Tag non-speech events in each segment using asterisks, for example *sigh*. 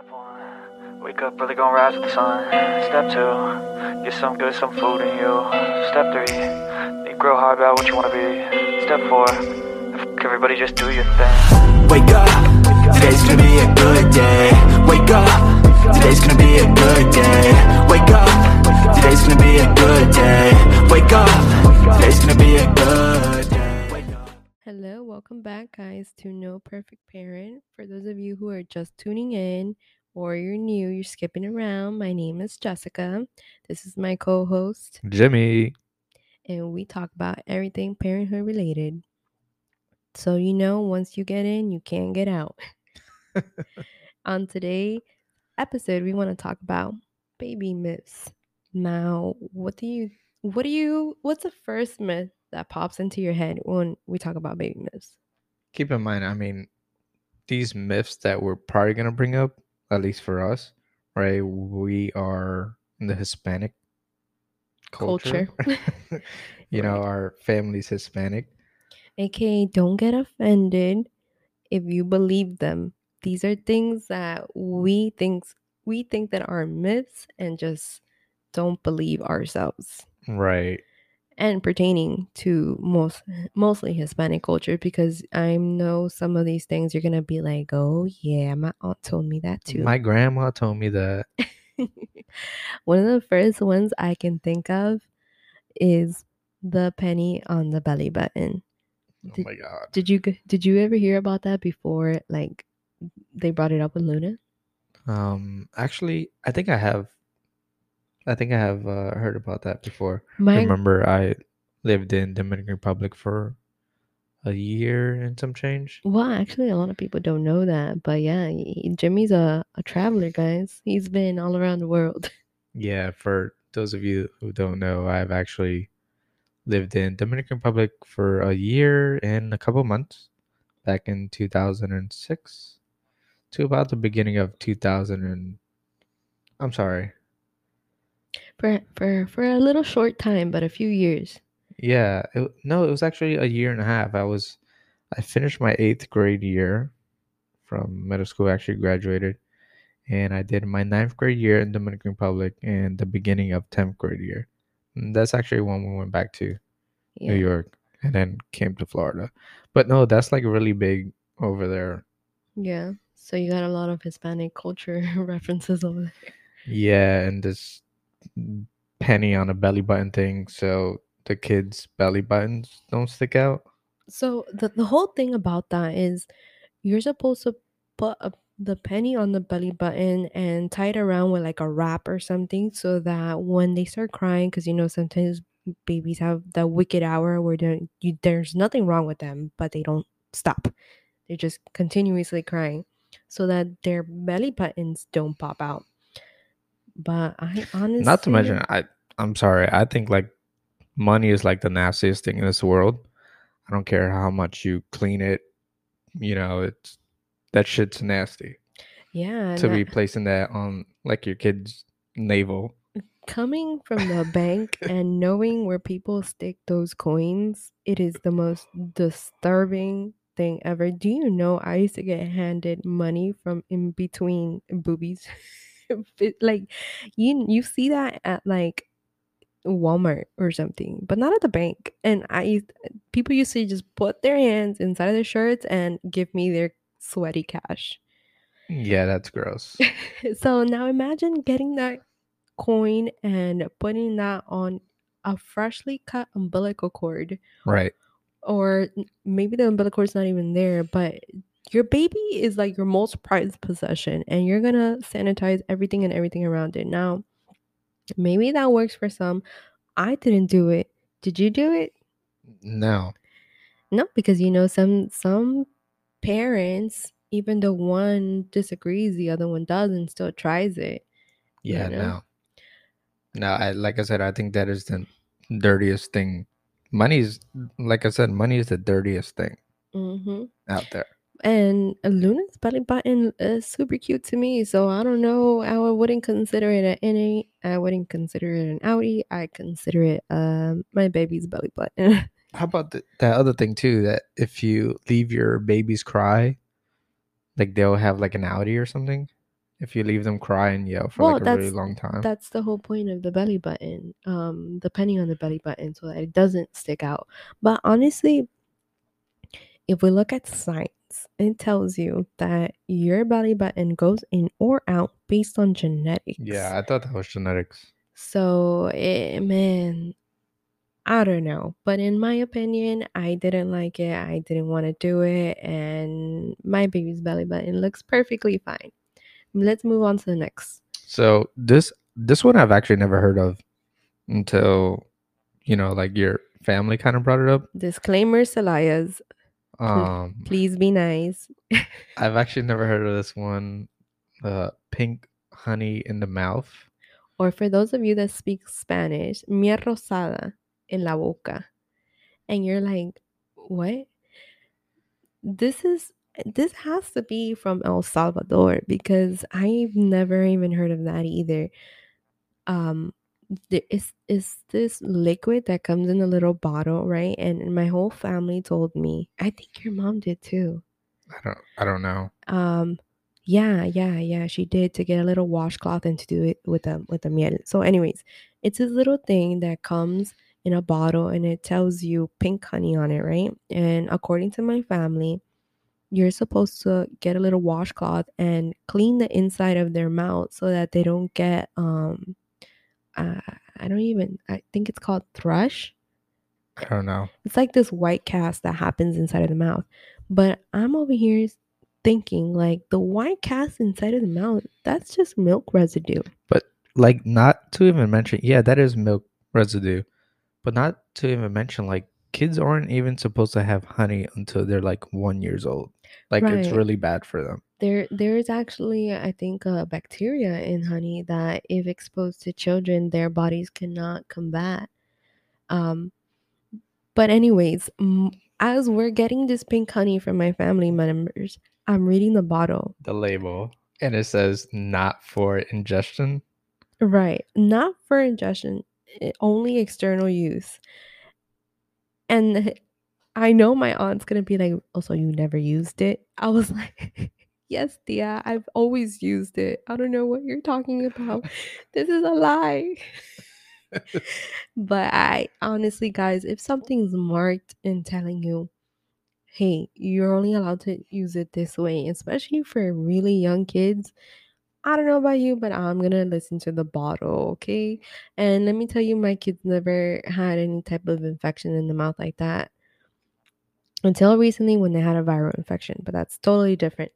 Step one, wake up early, gonna rise with the sun. Step two, get some good, some food in you. Step three, think real hard about what you wanna be. Step four, f- everybody just do your thing. Wake up, today's gonna be a good day. Wake up, today's gonna be a good day. Wake up, today's gonna be a good day. Wake up, today's gonna be a good welcome back, guys, to No Perfect Parent. For those of you who are just tuning in or you're new, you're skipping around, my name is Jessica. This is my co host, Jimmy. and we talk about everything parenthood related. So, you know, once you get in, you can't get out. *laughs* On today's episode, we want to talk about baby myths. Now, what do you, what do you, what's the first myth that pops into your head when we talk about baby myths? Keep in mind, I mean, these myths that we're probably gonna bring up, at least for us, right? We are in the Hispanic culture. *laughs* *laughs* you know, Right. our family's Hispanic. aka don't get offended if you believe them these are things that we think we think that are myths and just don't believe ourselves Right. And pertaining to most mostly hispanic culture because i know some of these things you're gonna be like oh yeah my aunt told me that too My grandma told me that. *laughs* one of the first ones i can think of is the penny on the belly button Oh my god. Did you did you ever hear about that before? Like they brought it up with Luna. Um actually I think I have I think I have uh, heard about that before. My Remember I lived in Dominican Republic for a year and some change. well, actually, a lot of people don't know that, but yeah, he- Jimmy's a a traveler, guys. He's been all around the world. *laughs* Yeah, for those of you who don't know, I've actually lived in Dominican Republic for a year and a couple months back in 2006 to about the beginning of 2000 and I'm sorry. For for for a little short time, but a few years. Yeah, it, no, it was actually a year and a half. I was I finished my 8th grade year from middle school, actually graduated, and I did my ninth grade year in Dominican Republic and the beginning of 10th grade year. And that's actually when we went back to Yeah. New York and then came to Florida. But no, that's like really big over there. Yeah. So you got a lot of Hispanic culture *laughs* references over there. Yeah, and this penny on a belly button thing, so the kids' belly buttons don't stick out. So the the whole thing about that is you're supposed to put a, the penny on the belly button and tie it around with like a wrap or something so that when they start crying because you know sometimes babies have that wicked hour where you, there's nothing wrong with them but they don't stop they're just continuously crying so that their belly buttons don't pop out but i honestly Not to mention, I I'm sorry, I think like money is like the nastiest thing in this world. I don't care how much you clean it, you know, it's that shit's nasty. yeah to be I- placing that on like your kid's navel. coming from the *laughs* bank and knowing where people stick those coins, it is the most disturbing thing ever. Do you know I used to get handed money from in between boobies? *laughs* *laughs* Like you you see that at like Walmart or something, but not at the bank. And I people used to just put their hands inside of their shirts and give me their sweaty cash. Yeah, that's gross. *laughs* so now imagine getting that coin and putting that on a freshly cut umbilical cord right. or maybe the umbilical cord's not even there but your baby is like your most prized possession and you're gonna sanitize everything and everything around it now maybe that works for some i didn't do it did you do it No. no because you know some some parents even though one disagrees the other one does and still tries it Yeah, know? no. No, I like I said, I think that is the dirtiest thing. Money is like I said, money is the dirtiest thing mm-hmm. out there. And Luna's belly button is super cute to me. So I don't know. I wouldn't consider it an innie. I wouldn't consider it an outie. I consider it um my baby's belly button. *laughs* How about the, that other thing too? That if you leave your babies cry, like they'll have like an outie or something, if you leave them cry and yell for Well, like a really long time. That's the whole point of the belly button. Um, depending on the belly button, so that it doesn't stick out. But honestly, if we look at science, it tells you that your belly button goes in or out based on genetics. yeah, I thought that was genetics. So, eh, man, I don't know. But in my opinion, I didn't like it. I didn't want to do it. And my baby's belly button looks perfectly fine. Let's move on to the next. So this this one I've actually never heard of until you know, like your family kind of brought it up. Disclaimer, Salayas. Um, Please be nice. *laughs* I've actually never heard of this one. Uh, pink honey in the mouth. Or for those of you that speak Spanish, miel rosada en la boca. And you're like, what? This is this has to be from El Salvador because I've never even heard of that either. Um is is this liquid that comes in a little bottle, right? And my whole family told me. I think your mom did too. I don't I don't know. Um, yeah, yeah, yeah. She did to get a little washcloth and to do it with a with a miel. So, anyways, it's this little thing that comes in a bottle and it tells you pink honey on it, right? And according to my family, you're supposed to get a little washcloth and clean the inside of their mouth so that they don't get um uh, I don't even I think it's called thrush. I don't know. It's like this white cast that happens inside of the mouth. But I'm over here thinking like the white cast inside of the mouth, that's just milk residue. But, like not to even mention, yeah, that is milk residue, but not to even mention like kids aren't even supposed to have honey until they're like one years old. Like it's really bad for them. There there is actually I think a bacteria in honey that if exposed to children their bodies cannot combat. Um but anyways, as we're getting this pink honey from my family members, I'm reading the bottle. The label and it says not for ingestion. Right. Not for ingestion, eh, only external use. And I know my aunt's to be like, oh, so you never used it? I was *laughs* like, yes, Tia, I've always used it. I don't know what you're talking about. This is a lie. but I honestly, guys, if something's marked and telling you, hey, you're only allowed to use it this way, especially for really young kids, I don't know about you, but I'm gonna listen to the bottle, okay? And let me tell you, my kids never had any type of infection in the mouth like that until recently when they had a viral infection, but that's totally different.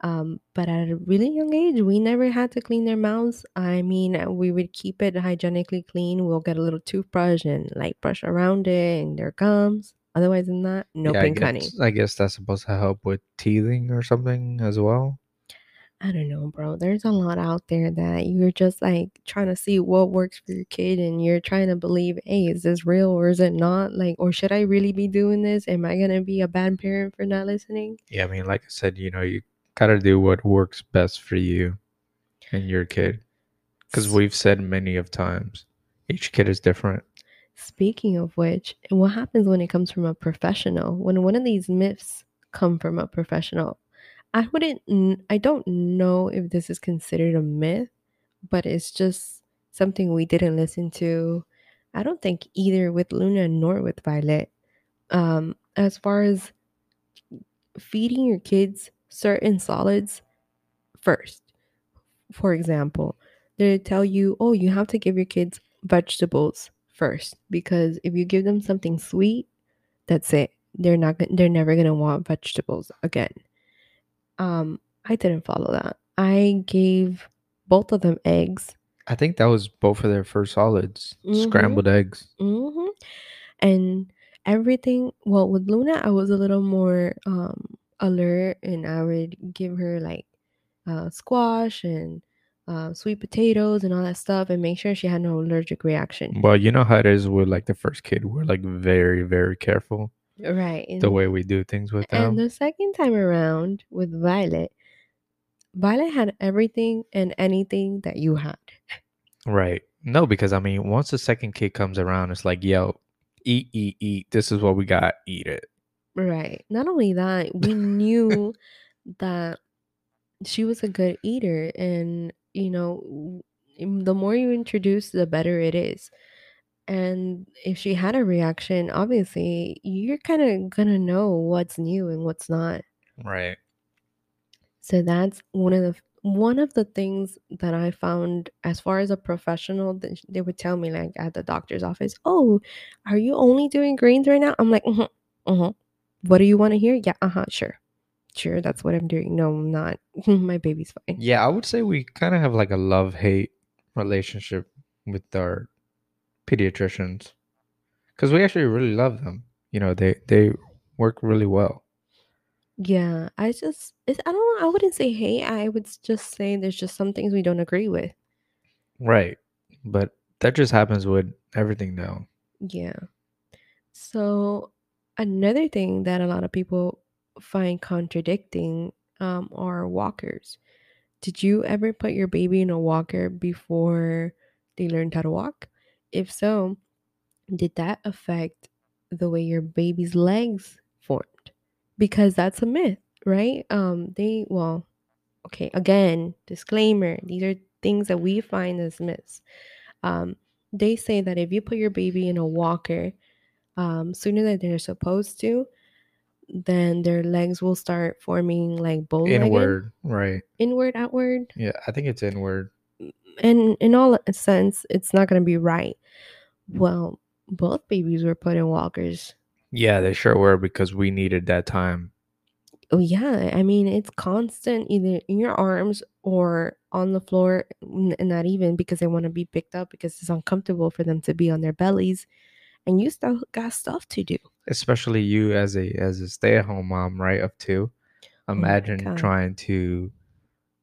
Um, but at a really young age, we never had to clean their mouths. I mean, we would keep it hygienically clean. We'll get a little toothbrush and light brush around it and their gums. Otherwise than that, no Yeah, pink I honey. I guess that's supposed to help with teething or something as well. I don't know, bro. There's a lot out there that you're just like trying to see what works for your kid and you're trying to believe, hey, is this real or is it not? Like, or should I really be doing this? Am I gonna be a bad parent for not listening? Yeah, I mean, like I said, you know, you gotta do what works best for you and your kid. Because we've said many of times, each kid is different. Speaking of which, what happens when it comes from a professional? When one of these myths come from a professional, I wouldn't, I don't know if this is considered a myth, but it's just something we didn't listen to. I don't think either with Luna nor with Violet. Um, as far as feeding your kids certain solids first. For example, they tell you, oh, you have to give your kids vegetables first because if you give them something sweet, that's it. They're not. They're never gonna want vegetables again. Um, I didn't follow that. I gave both of them eggs. I think that was both of their first solids, Mhm. scrambled eggs. hmm And everything. Well, with Luna, I was a little more um alert, and I would give her like uh, squash and uh, sweet potatoes and all that stuff, and make sure she had no allergic reaction. Well, you know how it is with like the first kid. We're like very, very careful Right. the way we do things with them. And the second time around with Violet, Violet had everything and anything that you had. Right. No, because I mean, once the second kid comes around, it's like, yo, eat, eat, eat. This is what we got. Eat it. Right. Not only that, we knew *laughs* that she was a good eater and you know the more you introduce the better it is and if she had a reaction obviously you're kind of gonna know what's new and what's not. Right. so that's one of the one of the things that i found as far as a professional that they would tell me like at the doctor's office oh are you only doing greens right now? I'm like uh-huh, uh-huh. what do you want to hear? Yeah uh-huh sure. Sure that's what i'm doing. No i'm not. *laughs* My baby's fine. Yeah, I would say we kind of have like a love hate relationship with our pediatricians because we actually really love them. You know, they they work really well. Yeah, I just it's I don't I wouldn't say hate. I would just say there's just some things we don't agree with. Right. But that just happens with everything now. Yeah. So another thing that a lot of people find contradicting um are walkers. Did you ever put your baby in a walker before they learned how to walk? If so, did that affect the way your baby's legs formed? Because that's a myth, right? Um they well, okay, again, disclaimer, these are things that we find as myths. Um, they say that if you put your baby in a walker um, sooner than they're supposed to, then their legs will start forming like bow Inward, right. inward, outward. Yeah, I think it's inward. And in all sense, it's not going to be right. Well, both babies were put in walkers. Yeah, they sure were because we needed that time. Oh yeah, I mean it's constant either in your arms or on the floor, n- and not even because they want to be picked up because it's uncomfortable for them to be on their bellies, and you still got stuff to do. Especially you as a as a stay-at-home mom, right? Of two. Oh Imagine God. trying to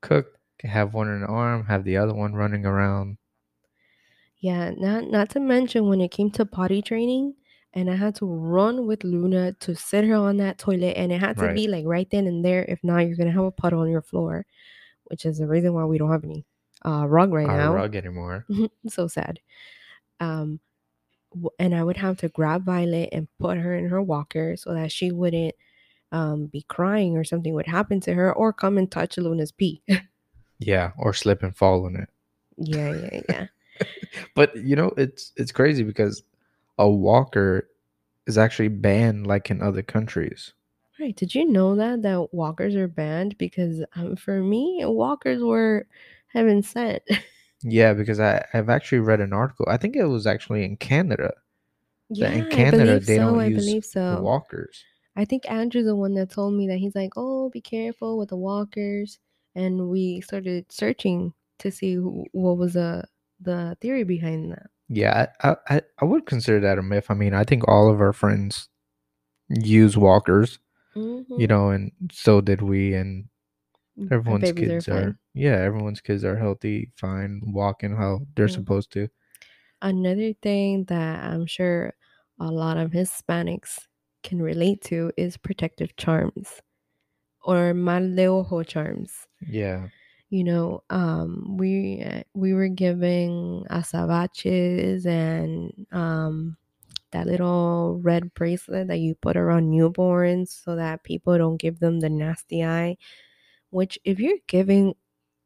cook, have one in the arm, have the other one running around. Yeah, not not to mention when it came to potty training, and I had to run with Luna to sit her on that toilet, and it had to Right. be like right then and there. If not, you're gonna have a puddle on your floor, which is the reason why we don't have any uh, rug right our now. rug anymore. *laughs* so sad. Um, and I would have to grab Violet and put her in her walker so that she wouldn't um, be crying or something would happen to her or come and touch Luna's pee. *laughs* Yeah, or slip and fall on it. yeah, yeah, yeah. *laughs* But you know, it's it's crazy because a walker is actually banned like in other countries. Right. Did you know that that walkers are banned? Because um, for me, walkers were heaven sent. Yeah, because I I've actually read an article. I think it was actually in Canada. yeah, in Canada they so. don't I use believe so. walkers. I think Andrew's the one that told me that he's like, "Oh, be careful with the walkers," and we started searching to see who, what was the the theory behind that. Yeah, I, I I- would consider that a myth. I mean, I think all of our friends use walkers, you Mhm. know, and so did we, and everyone's kids are are, yeah, everyone's kids are healthy, fine, walking how they're supposed to. Another thing that I'm sure a lot of Hispanics can relate to is protective charms or mal de ojo charms. Yeah, You know, um, we uh, we were giving azabaches and um, that little red bracelet that you put around newborns so that people don't give them the nasty eye. Which, if you're giving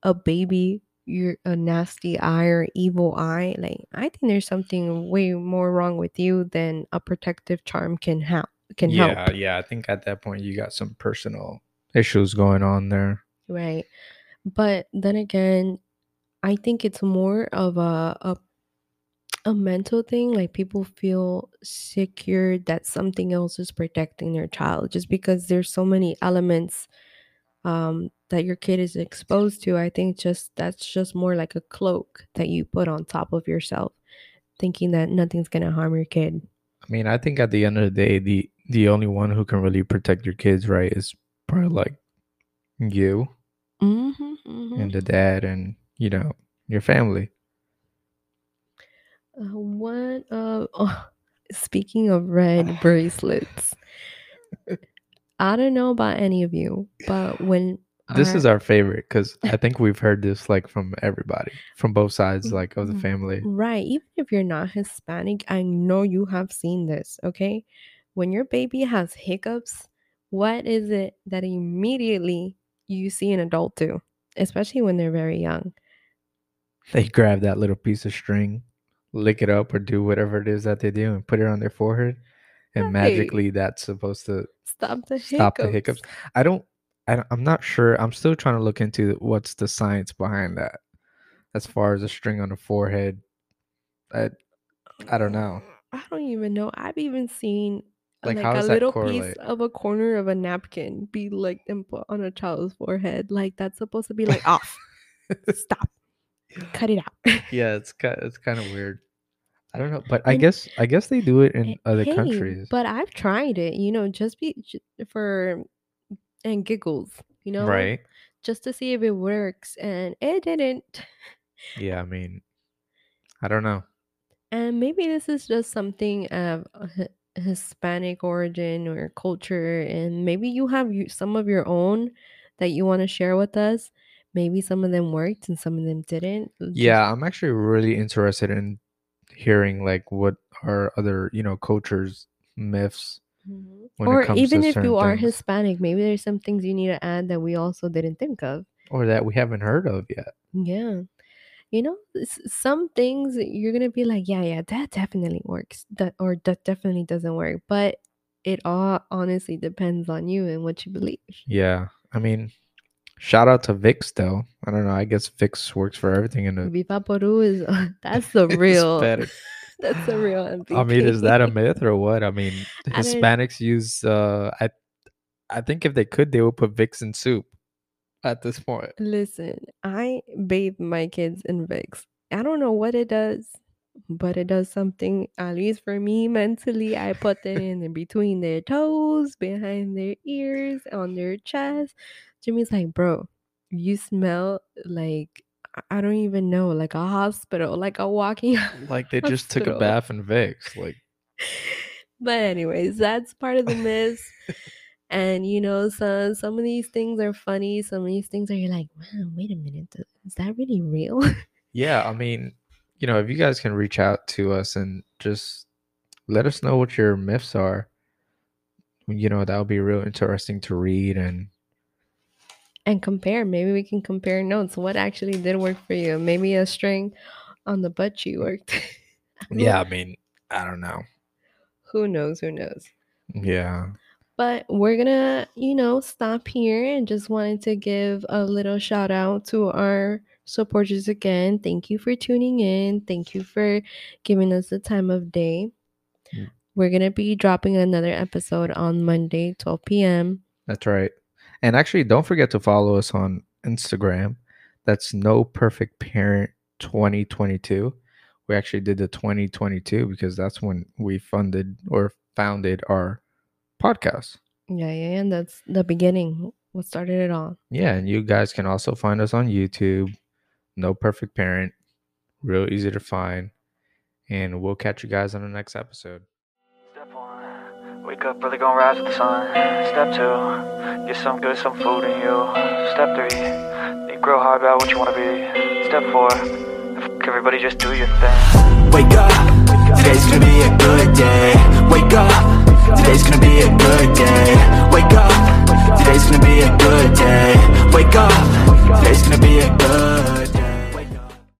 a baby your a nasty eye or evil eye, like I think there's something way more wrong with you than a protective charm can help. Can yeah, help, yeah. I think at that point you got some personal issues going on there. right? But then again, I think it's more of a a a mental thing like people feel secure that something else is protecting their child just because there's so many elements um that your kid is exposed to i think just that's just more like a cloak that you put on top of yourself thinking that nothing's going to harm your kid I mean, I think at the end of the day, the the only one who can really protect your kids, right, is probably like you mm-hmm, and the dad and you know your family. Uh, one of oh, speaking of red *laughs* bracelets i don't know about any of you but when This our- is our favorite because I think we've heard this like from everybody, from both sides, like of the Mm, family. Right. Even if you're not Hispanic, I know you have seen this, okay? When your baby has hiccups, what is it that immediately you see an adult do, especially when they're very young. They grab that little piece of string, lick it up, or do whatever it is that they do, and put it on their forehead, and Right. magically that's supposed to Stop the stop the hiccups. hiccups. I don't. I, don't- I'm not sure. I'm still trying to look into what's the science behind that. As far as a string on the forehead, I I don't know. Oh, I don't even know. I've even seen Like, like, how a that little correlate? piece of a corner of a napkin be like and put on a child's forehead. Like that's supposed to be like off. *laughs* Stop. Cut it out. yeah, it's kind it's kind of weird. I don't know, but I And- guess I guess they do it in other hey, countries, But I've tried it, you know, just be for and giggles, you know, right? just to see if it works, and it didn't. Yeah, I mean, I don't know. And maybe this is just something of Hi- Hispanic origin or culture, and maybe you have some of your own that you want to share with us. Maybe some of them worked and some of them didn't. Yeah, I'm actually really interested in hearing like what are other you know cultures myths Mhm. Or even if you are things. Hispanic, maybe there's some things you need to add that we also didn't think of. or that we haven't heard of yet. Yeah. You know, some things you're going to be like, yeah, yeah, that definitely works. That or that definitely doesn't work. But it all honestly depends on you and what you believe. Yeah, I mean, shout out to Vicks though. I don't know. I guess Vicks works for everything in the Viva Peru is *laughs* *laughs* *laughs* that's the real that's the real MVP. I mean, is that a myth or what? I mean, I Hispanics use. uh I, I think if they could, they would put Vicks in soup. At this point, Listen, I bathe my kids in Vicks. I don't know what it does, but it does something, at least for me mentally. I put it in, in between their toes, behind their ears, on their chest. Jimmy's like, bro, you smell like, I- don't even know, like a hospital, like a walking. *laughs* like they just took a bath in Vicks. Like, *laughs* but anyways, that's part of the myth. *laughs* and you know, some some of these things are funny. Some of these things are you're like, man, wait a minute, is that really real? *laughs* yeah, I mean, you know, if you guys can reach out to us and just let us know what your myths are, you know, that would be real interesting to read and and compare. Maybe we can compare notes. What actually did work for you? Maybe a string on the butt cheek worked. *laughs* Yeah, I mean, I don't know. Who knows? Who knows? Yeah. But we're gonna, you know, stop here and just wanted to give a little shout out to our supporters again. Thank you for tuning in. Thank you for giving us the time of day. Mm. We're gonna be dropping another episode on Monday, 12 p.m. That's right. And actually, don't forget to follow us on Instagram. That's No Perfect Parent 2022. We actually did the 2022 because that's when we funded or founded our podcast. Yeah, yeah, and that's the beginning. What started it all. Yeah, and you guys can also find us on YouTube. No Perfect Parent. Real easy to find. And we'll catch you guys on the next episode. Step one, wake up early, gonna rise with the sun. Step two, get some good, some food in you. Step three, think real hard about what you wanna be. Step four, f- everybody just do your thing. Wake up, today's gonna be a good day. Wake up, today's gonna be a good day. Wake up, today's gonna be a good day. Wake up, today's gonna be a good